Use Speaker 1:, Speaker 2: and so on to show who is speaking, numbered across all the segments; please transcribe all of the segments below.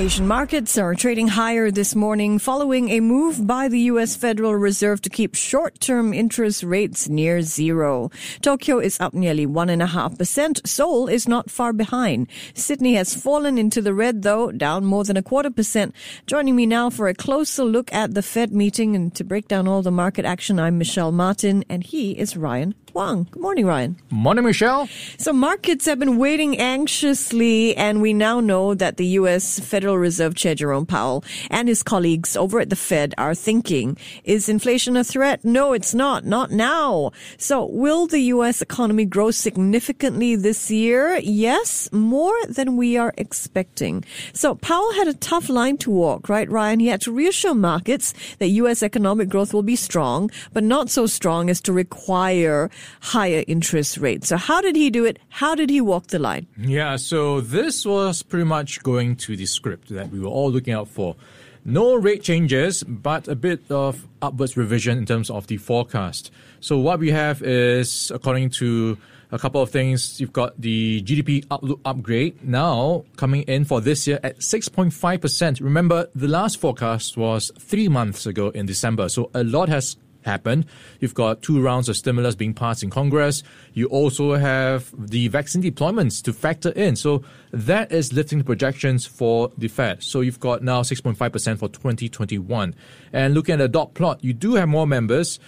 Speaker 1: Asian markets are trading higher this morning following a move by the U.S. Federal Reserve to keep short-term interest rates near zero. Tokyo is up nearly 1.5%. Seoul is not far behind. Sydney has fallen into the red though, down more than a quarter percent. Joining me now for a closer look at the Fed meeting and to break down all the market action, I'm Michelle Martin and he is Ryan Huang. Good morning, Ryan.
Speaker 2: Morning, Michelle.
Speaker 1: So markets have been waiting anxiously, and we now know that the U.S. Federal Reserve Chair Jerome Powell and his colleagues over at the Fed are thinking, is inflation a threat? No, it's not. Not now. So will the U.S. economy grow significantly this year? Yes, more than we are expecting. So Powell had a tough line to walk, right, Ryan? He had to reassure markets that U.S. economic growth will be strong, but not so strong as to require higher interest rates. So how did he do it? How did he walk the line?
Speaker 2: Yeah, so this was pretty much going to the script that we were all looking out for. No rate changes, but a bit of upwards revision in terms of the forecast. So what we have is, according to a couple of things, you've got the GDP outlook upgrade now coming in for this year at 6.5%. Remember, the last forecast was three months ago in December, so a lot has happened. You've got two rounds of stimulus being passed in Congress. You also have the vaccine deployments to factor in. So that is lifting the projections for the Fed. So you've got now 6.5% for 2021. And looking at the dot plot, you do have more members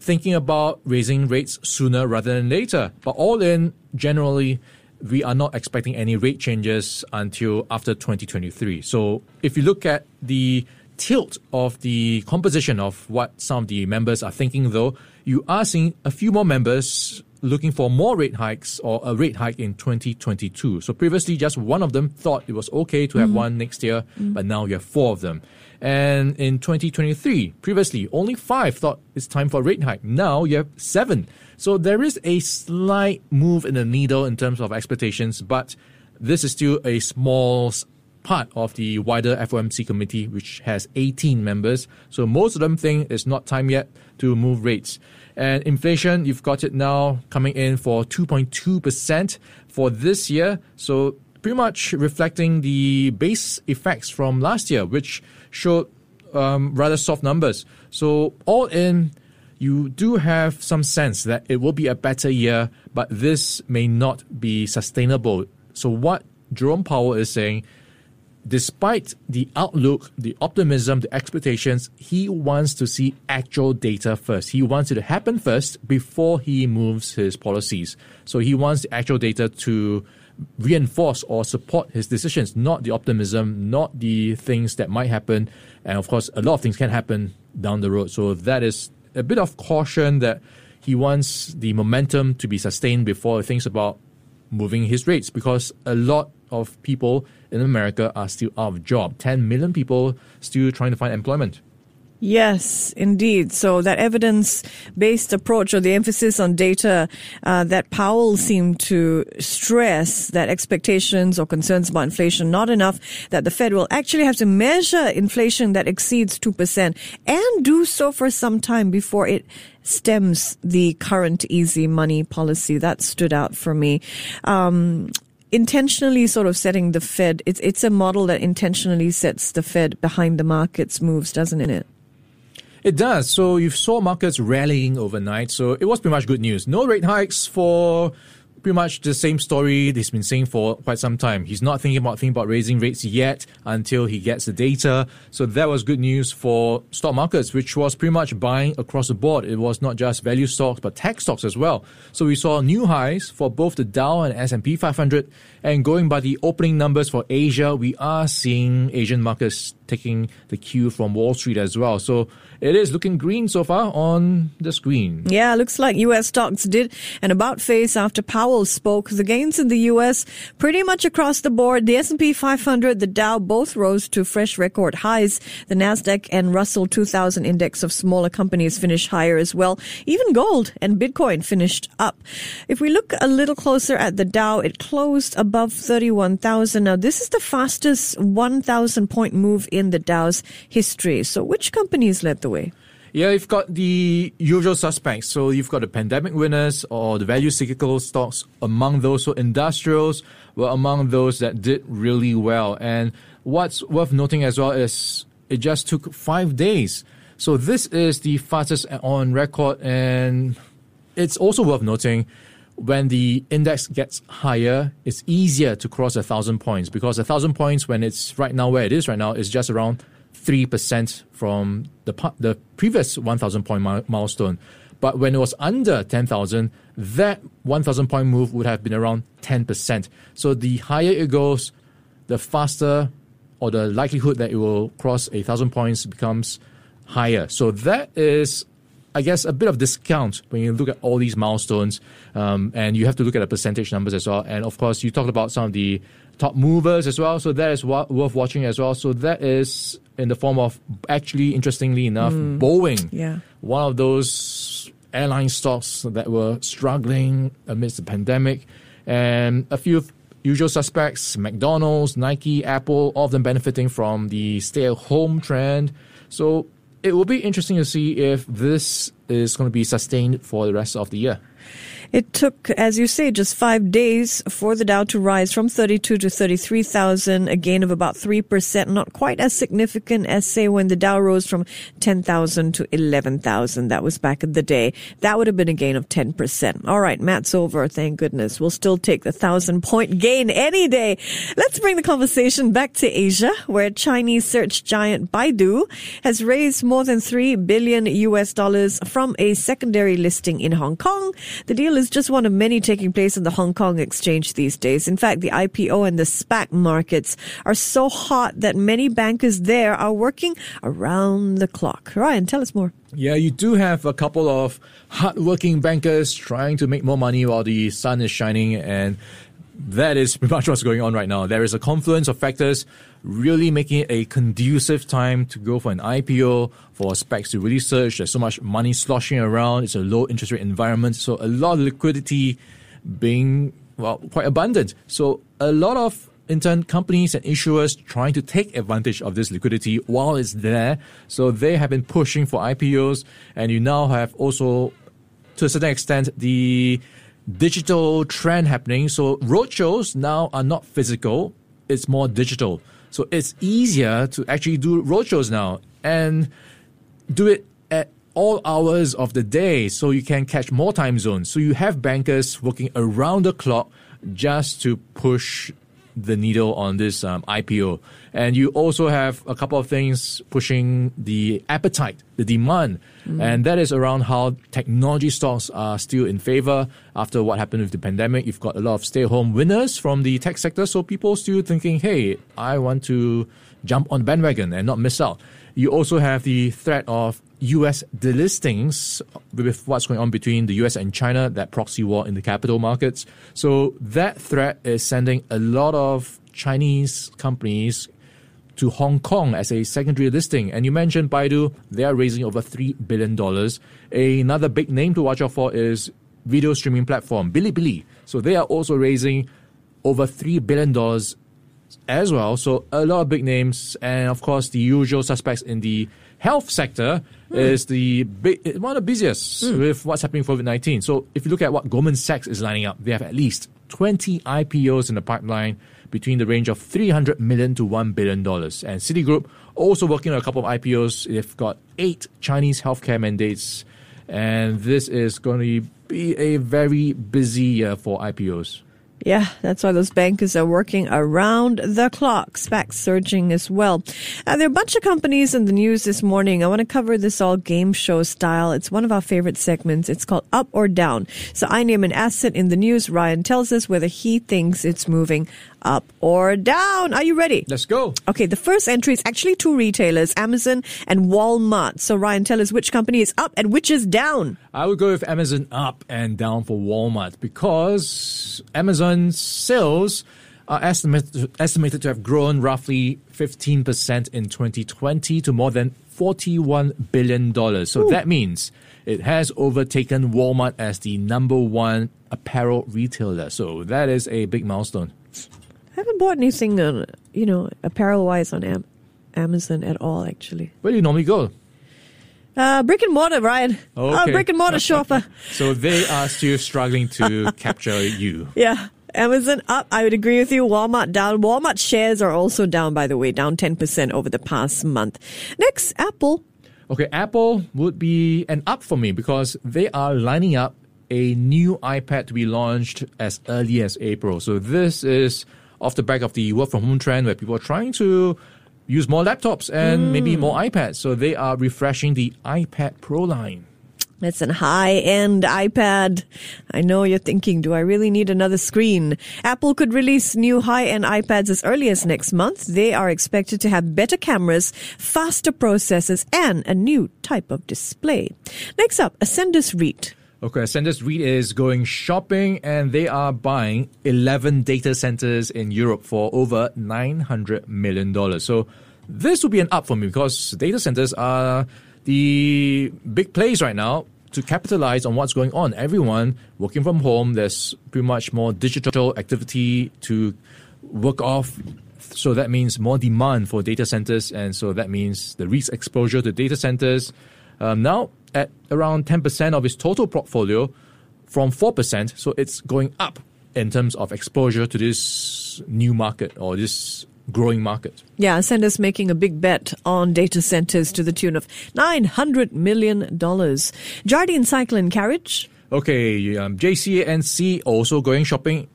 Speaker 2: thinking about raising rates sooner rather than later. But all in, generally, we are not expecting any rate changes until after 2023. So if you look at the tilt of the composition of what some of the members are thinking, though, you are seeing a few more members looking for more rate hikes or a rate hike in 2022. So previously, just one of them thought it was okay to have mm-hmm. one next year, mm-hmm. but now you have four of them. And in 2023, previously, only five thought it's time for a rate hike. Now you have seven. So there is a slight move in the needle in terms of expectations, but this is still a small part of the wider FOMC committee, which has 18 members. So most of them think it's not time yet to move rates. And inflation, you've got it now coming in for 2.2% for this year. So pretty much reflecting the base effects from last year, which showed um, rather soft numbers. So all in, you do have some sense that it will be a better year, but this may not be sustainable. So what Jerome Powell is saying despite the outlook, the optimism, the expectations, he wants to see actual data first. He wants it to happen first before he moves his policies. So he wants the actual data to reinforce or support his decisions, not the optimism, not the things that might happen. And of course, a lot of things can happen down the road. So that is a bit of caution that he wants the momentum to be sustained before he thinks about moving his rates because a lot of people in America are still out of job. 10 million people still trying to find employment.
Speaker 1: Yes, indeed. So that evidence-based approach or the emphasis on data uh, that Powell seemed to stress that expectations or concerns about inflation not enough, that the Fed will actually have to measure inflation that exceeds 2% and do so for some time before it stems the current easy money policy. That stood out for me. Um, intentionally sort of setting the Fed, it's, it's a model that intentionally sets the Fed behind the market's moves, doesn't it?
Speaker 2: It does. So you saw markets rallying overnight. So it was pretty much good news. No rate hikes for pretty much the same story he's been saying for quite some time. He's not thinking about thinking about raising rates yet until he gets the data. So that was good news for stock markets, which was pretty much buying across the board. It was not just value stocks, but tech stocks as well. So we saw new highs for both the Dow and S&P 500. And going by the opening numbers for Asia, we are seeing Asian markets taking the cue from Wall Street as well. So it is looking green so far on the screen.
Speaker 1: Yeah, looks like U.S. stocks did an about face after Powell spoke. The gains in the U.S. pretty much across the board. The S&P 500, the Dow both rose to fresh record highs. The Nasdaq and Russell 2000 index of smaller companies finished higher as well. Even gold and Bitcoin finished up. If we look a little closer at the Dow, it closed above 31,000. Now, this is the fastest 1,000 point move in the Dow's history. So which companies led the way?
Speaker 2: Yeah, you've got the usual suspects. So you've got the pandemic winners or the value cyclical stocks among those. So industrials were among those that did really well. And what's worth noting as well is it just took five days. So this is the fastest on record. And it's also worth noting when the index gets higher, it's easier to cross a thousand points because a thousand points when it's right now where it is right now is just around 3% from the, the previous 1,000 point mi- milestone. But when it was under 10,000, that 1,000 point move would have been around 10%. So the higher it goes, the faster or the likelihood that it will cross a 1,000 points becomes higher. So that is, I guess, a bit of discount when you look at all these milestones. Um, and you have to look at the percentage numbers as well. And of course, you talked about some of the top movers as well. So that is wa- worth watching as well. So that is in the form of actually, interestingly enough,
Speaker 1: Mm.
Speaker 2: Boeing.
Speaker 1: Yeah.
Speaker 2: One of those airline stocks that were struggling amidst the pandemic. And a few usual suspects, McDonald's, Nike, Apple, all of them benefiting from the stay at home trend. So it will be interesting to see if this is going to be sustained for the rest of the year.
Speaker 1: It took, as you say, just five days for the Dow to rise from 32 to 33,000, a gain of about 3%, not quite as significant as, say, when the Dow rose from 10,000 to 11,000. That was back in the day. That would have been a gain of 10%. All right, Matt's over. Thank goodness. We'll still take the thousand point gain any day. Let's bring the conversation back to Asia, where Chinese search giant Baidu has raised more than 3 billion US dollars from a secondary listing in Hong Kong. The deal is just one of many taking place in the Hong Kong exchange these days. In fact, the IPO and the SPAC markets are so hot that many bankers there are working around the clock. Ryan, tell us more.
Speaker 2: Yeah, you do have a couple of hardworking bankers trying to make more money while the sun is shining, and that is pretty much what's going on right now. There is a confluence of factors really making it a conducive time to go for an IPO, for SPACs to really. There's so much money sloshing around. It's a low interest rate environment, so a lot of liquidity being well quite abundant. So a lot of in turn companies and issuers trying to take advantage of this liquidity while it's there. So they have been pushing for IPOs, and you now have also, to a certain extent, the digital trend happening. So roadshows now are not physical; it's more digital. So it's easier to actually do roadshows now and do it at all hours of the day so you can catch more time zones. So you have bankers working around the clock just to push the needle on this um, IPO. And you also have a couple of things pushing the appetite, the demand. And that is around how technology stocks are still in favor after what happened with the pandemic. You've got a lot of stay home winners from the tech sector. So people still thinking, hey, I want to jump on bandwagon and not miss out. You also have the threat of US delistings with what's going on between the US and China, that proxy war in the capital markets. So that threat is sending a lot of Chinese companies to Hong Kong as a secondary listing. And you mentioned Baidu, they are raising over $3 billion. Another big name to watch out for is video streaming platform, Bilibili. So they are also raising over $3 billion as well. So a lot of big names, and of course the usual suspects in the health sector hmm. is the big, one of the busiest hmm. with what's happening with COVID nineteen. So if you look at what Goldman Sachs is lining up, they have at least twenty IPOs in the pipeline between the range of three hundred million to one billion dollars. And Citigroup also working on a couple of IPOs. They've got eight Chinese healthcare mandates, and this is going to be a very busy year for IPOs.
Speaker 1: Yeah, that's why those bankers are working around the clock. SPAC surging as well. Uh, there are a bunch of companies in the news this morning. I want to cover this all game show style. It's one of our favorite segments. It's called Up or Down. So I name an asset in the news. Ryan tells us whether he thinks it's moving up or down. Are you ready?
Speaker 2: Let's go.
Speaker 1: Okay, the first entry is actually two retailers, Amazon and Walmart. So Ryan, tell us which company is up and which is down.
Speaker 2: I would go with Amazon up and down for Walmart because Amazon's sales are estimated, estimated to have grown roughly 15% in 2020 to more than $41 billion. So that means it has overtaken Walmart as the number one apparel retailer. So that is a big milestone.
Speaker 1: I haven't bought anything on, you know, apparel wise on Am- Amazon at all, actually.
Speaker 2: Where do you normally go?
Speaker 1: Uh, brick and mortar, Ryan. Uh,
Speaker 2: Okay.
Speaker 1: brick and mortar shopper.
Speaker 2: So they are still struggling to capture you.
Speaker 1: Yeah. Amazon up. I would agree with you. Walmart down. Walmart shares are also down, by the way, down 10% over the past month. Next, Apple.
Speaker 2: Okay, Apple would be an up for me because they are lining up a new iPad to be launched as early as April. So this is off the back of the work from home trend where people are trying to use more laptops and maybe hmm. more iPads. So they are refreshing the iPad Pro line.
Speaker 1: It's an high end iPad. I know you're thinking, do I really need another screen? Apple could release new high end iPads as early as next month. They are expected to have better cameras, faster processors, and a new type of display. Next up, Ascendas REIT.
Speaker 2: Okay, Ascendas REIT is going shopping and they are buying 11 data centers in Europe for over $900 million. So this will be an up for me because data centers are the big plays right now to capitalize on what's going on. Everyone working from home, there's pretty much more digital activity to work off. So that means more demand for data centers, and so that means the REIT's exposure to data centers um, now at around 10% of its total portfolio from 4%. So it's going up in terms of exposure to this new market or this growing market.
Speaker 1: Yeah, Ascendas making a big bet on data centers to the tune of $900 million. Jardine Cycle and Carriage.
Speaker 2: Okay, um, JC&C also going shopping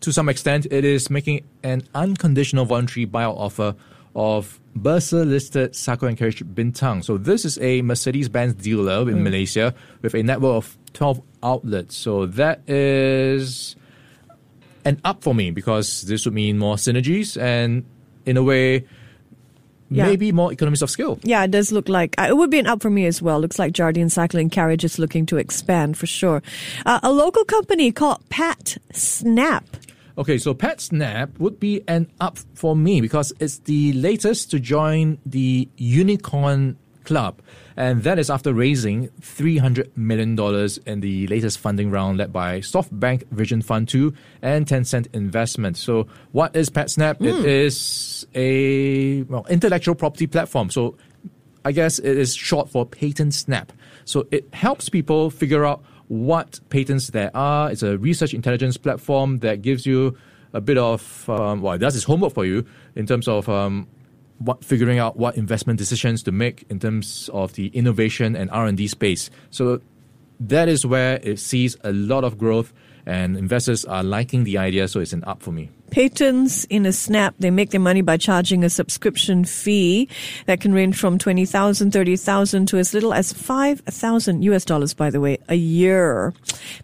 Speaker 2: to some extent. It is making an unconditional voluntary buyout offer of Bursa listed Cycle and Carriage Bintang. So this is a Mercedes-Benz dealer in Malaysia with a network of 12 outlets. So that is an up for me because this would mean more synergies and in a way
Speaker 1: Yeah.
Speaker 2: maybe more economies of scale.
Speaker 1: Yeah, it does look like uh, it would be an up for me as well. Looks like Jardine Cycle and Carriage is looking to expand for sure. Uh, a local company called Pat Snap.
Speaker 2: Okay, so PatSnap would be an up for me because it's the latest to join the Unicorn Club. And that is after raising $300 million in the latest funding round led by SoftBank Vision Fund 2 and Tencent Investment. So, what is PatSnap? It hmm. is a well, intellectual property platform. So, I guess it is short for Patent Snap. So it helps people figure out what patents there are. It's a research intelligence platform that gives you a bit of, um, well, it does its homework for you in terms of um, what figuring out what investment decisions to make in terms of the innovation and R&D space. So that is where it sees a lot of growth and investors are liking the idea, so it's an up for me.
Speaker 1: Patents in a snap, they make their money by charging a subscription fee that can range from 20,000, 30,000 to as little as 5,000 US dollars, by the way, a year.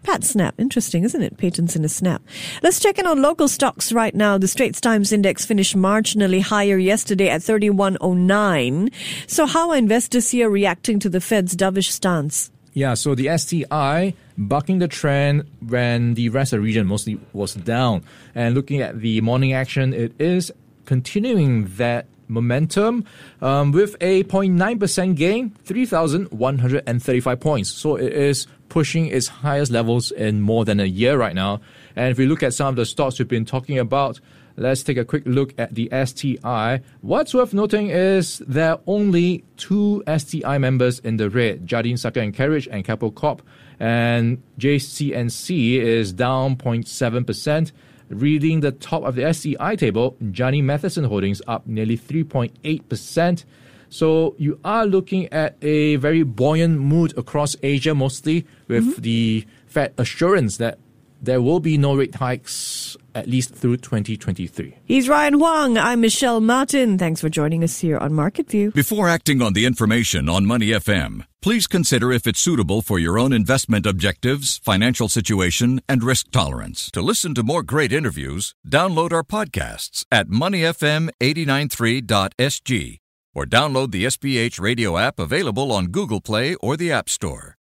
Speaker 1: PatSnap, interesting, isn't it? Patents in a snap. Let's check in on local stocks right now. The Straits Times Index finished marginally higher yesterday at 3109. So how are investors here reacting to the Fed's dovish stance?
Speaker 2: Yeah, so the STI bucking the trend when the rest of the region mostly was down. And looking at the morning action, it is continuing that momentum um, with a 0.9% gain, 3,135 points. So it is pushing its highest levels in more than a year right now. And if we look at some of the stocks we've been talking about, Let's take a quick look at the STI. What's worth noting is there are only two STI members in the red, Jardine Cycle and Carriage and Capital Corp. And JC&C is down 0.7%. Reading the top of the STI table, Jardine Matheson Holdings up nearly 3.8%. So you are looking at a very buoyant mood across Asia mostly with mm-hmm. the Fed assurance that there will be no rate hikes at least through 2023.
Speaker 1: He's Ryan Huang. I'm Michelle Martin. Thanks for joining us here on Market View.
Speaker 3: Before acting on the information on Money FM, please consider if it's suitable for your own investment objectives, financial situation, and risk tolerance. To listen to more great interviews, download our podcasts at moneyfm893.sg or download the SPH radio app available on Google Play or the App Store.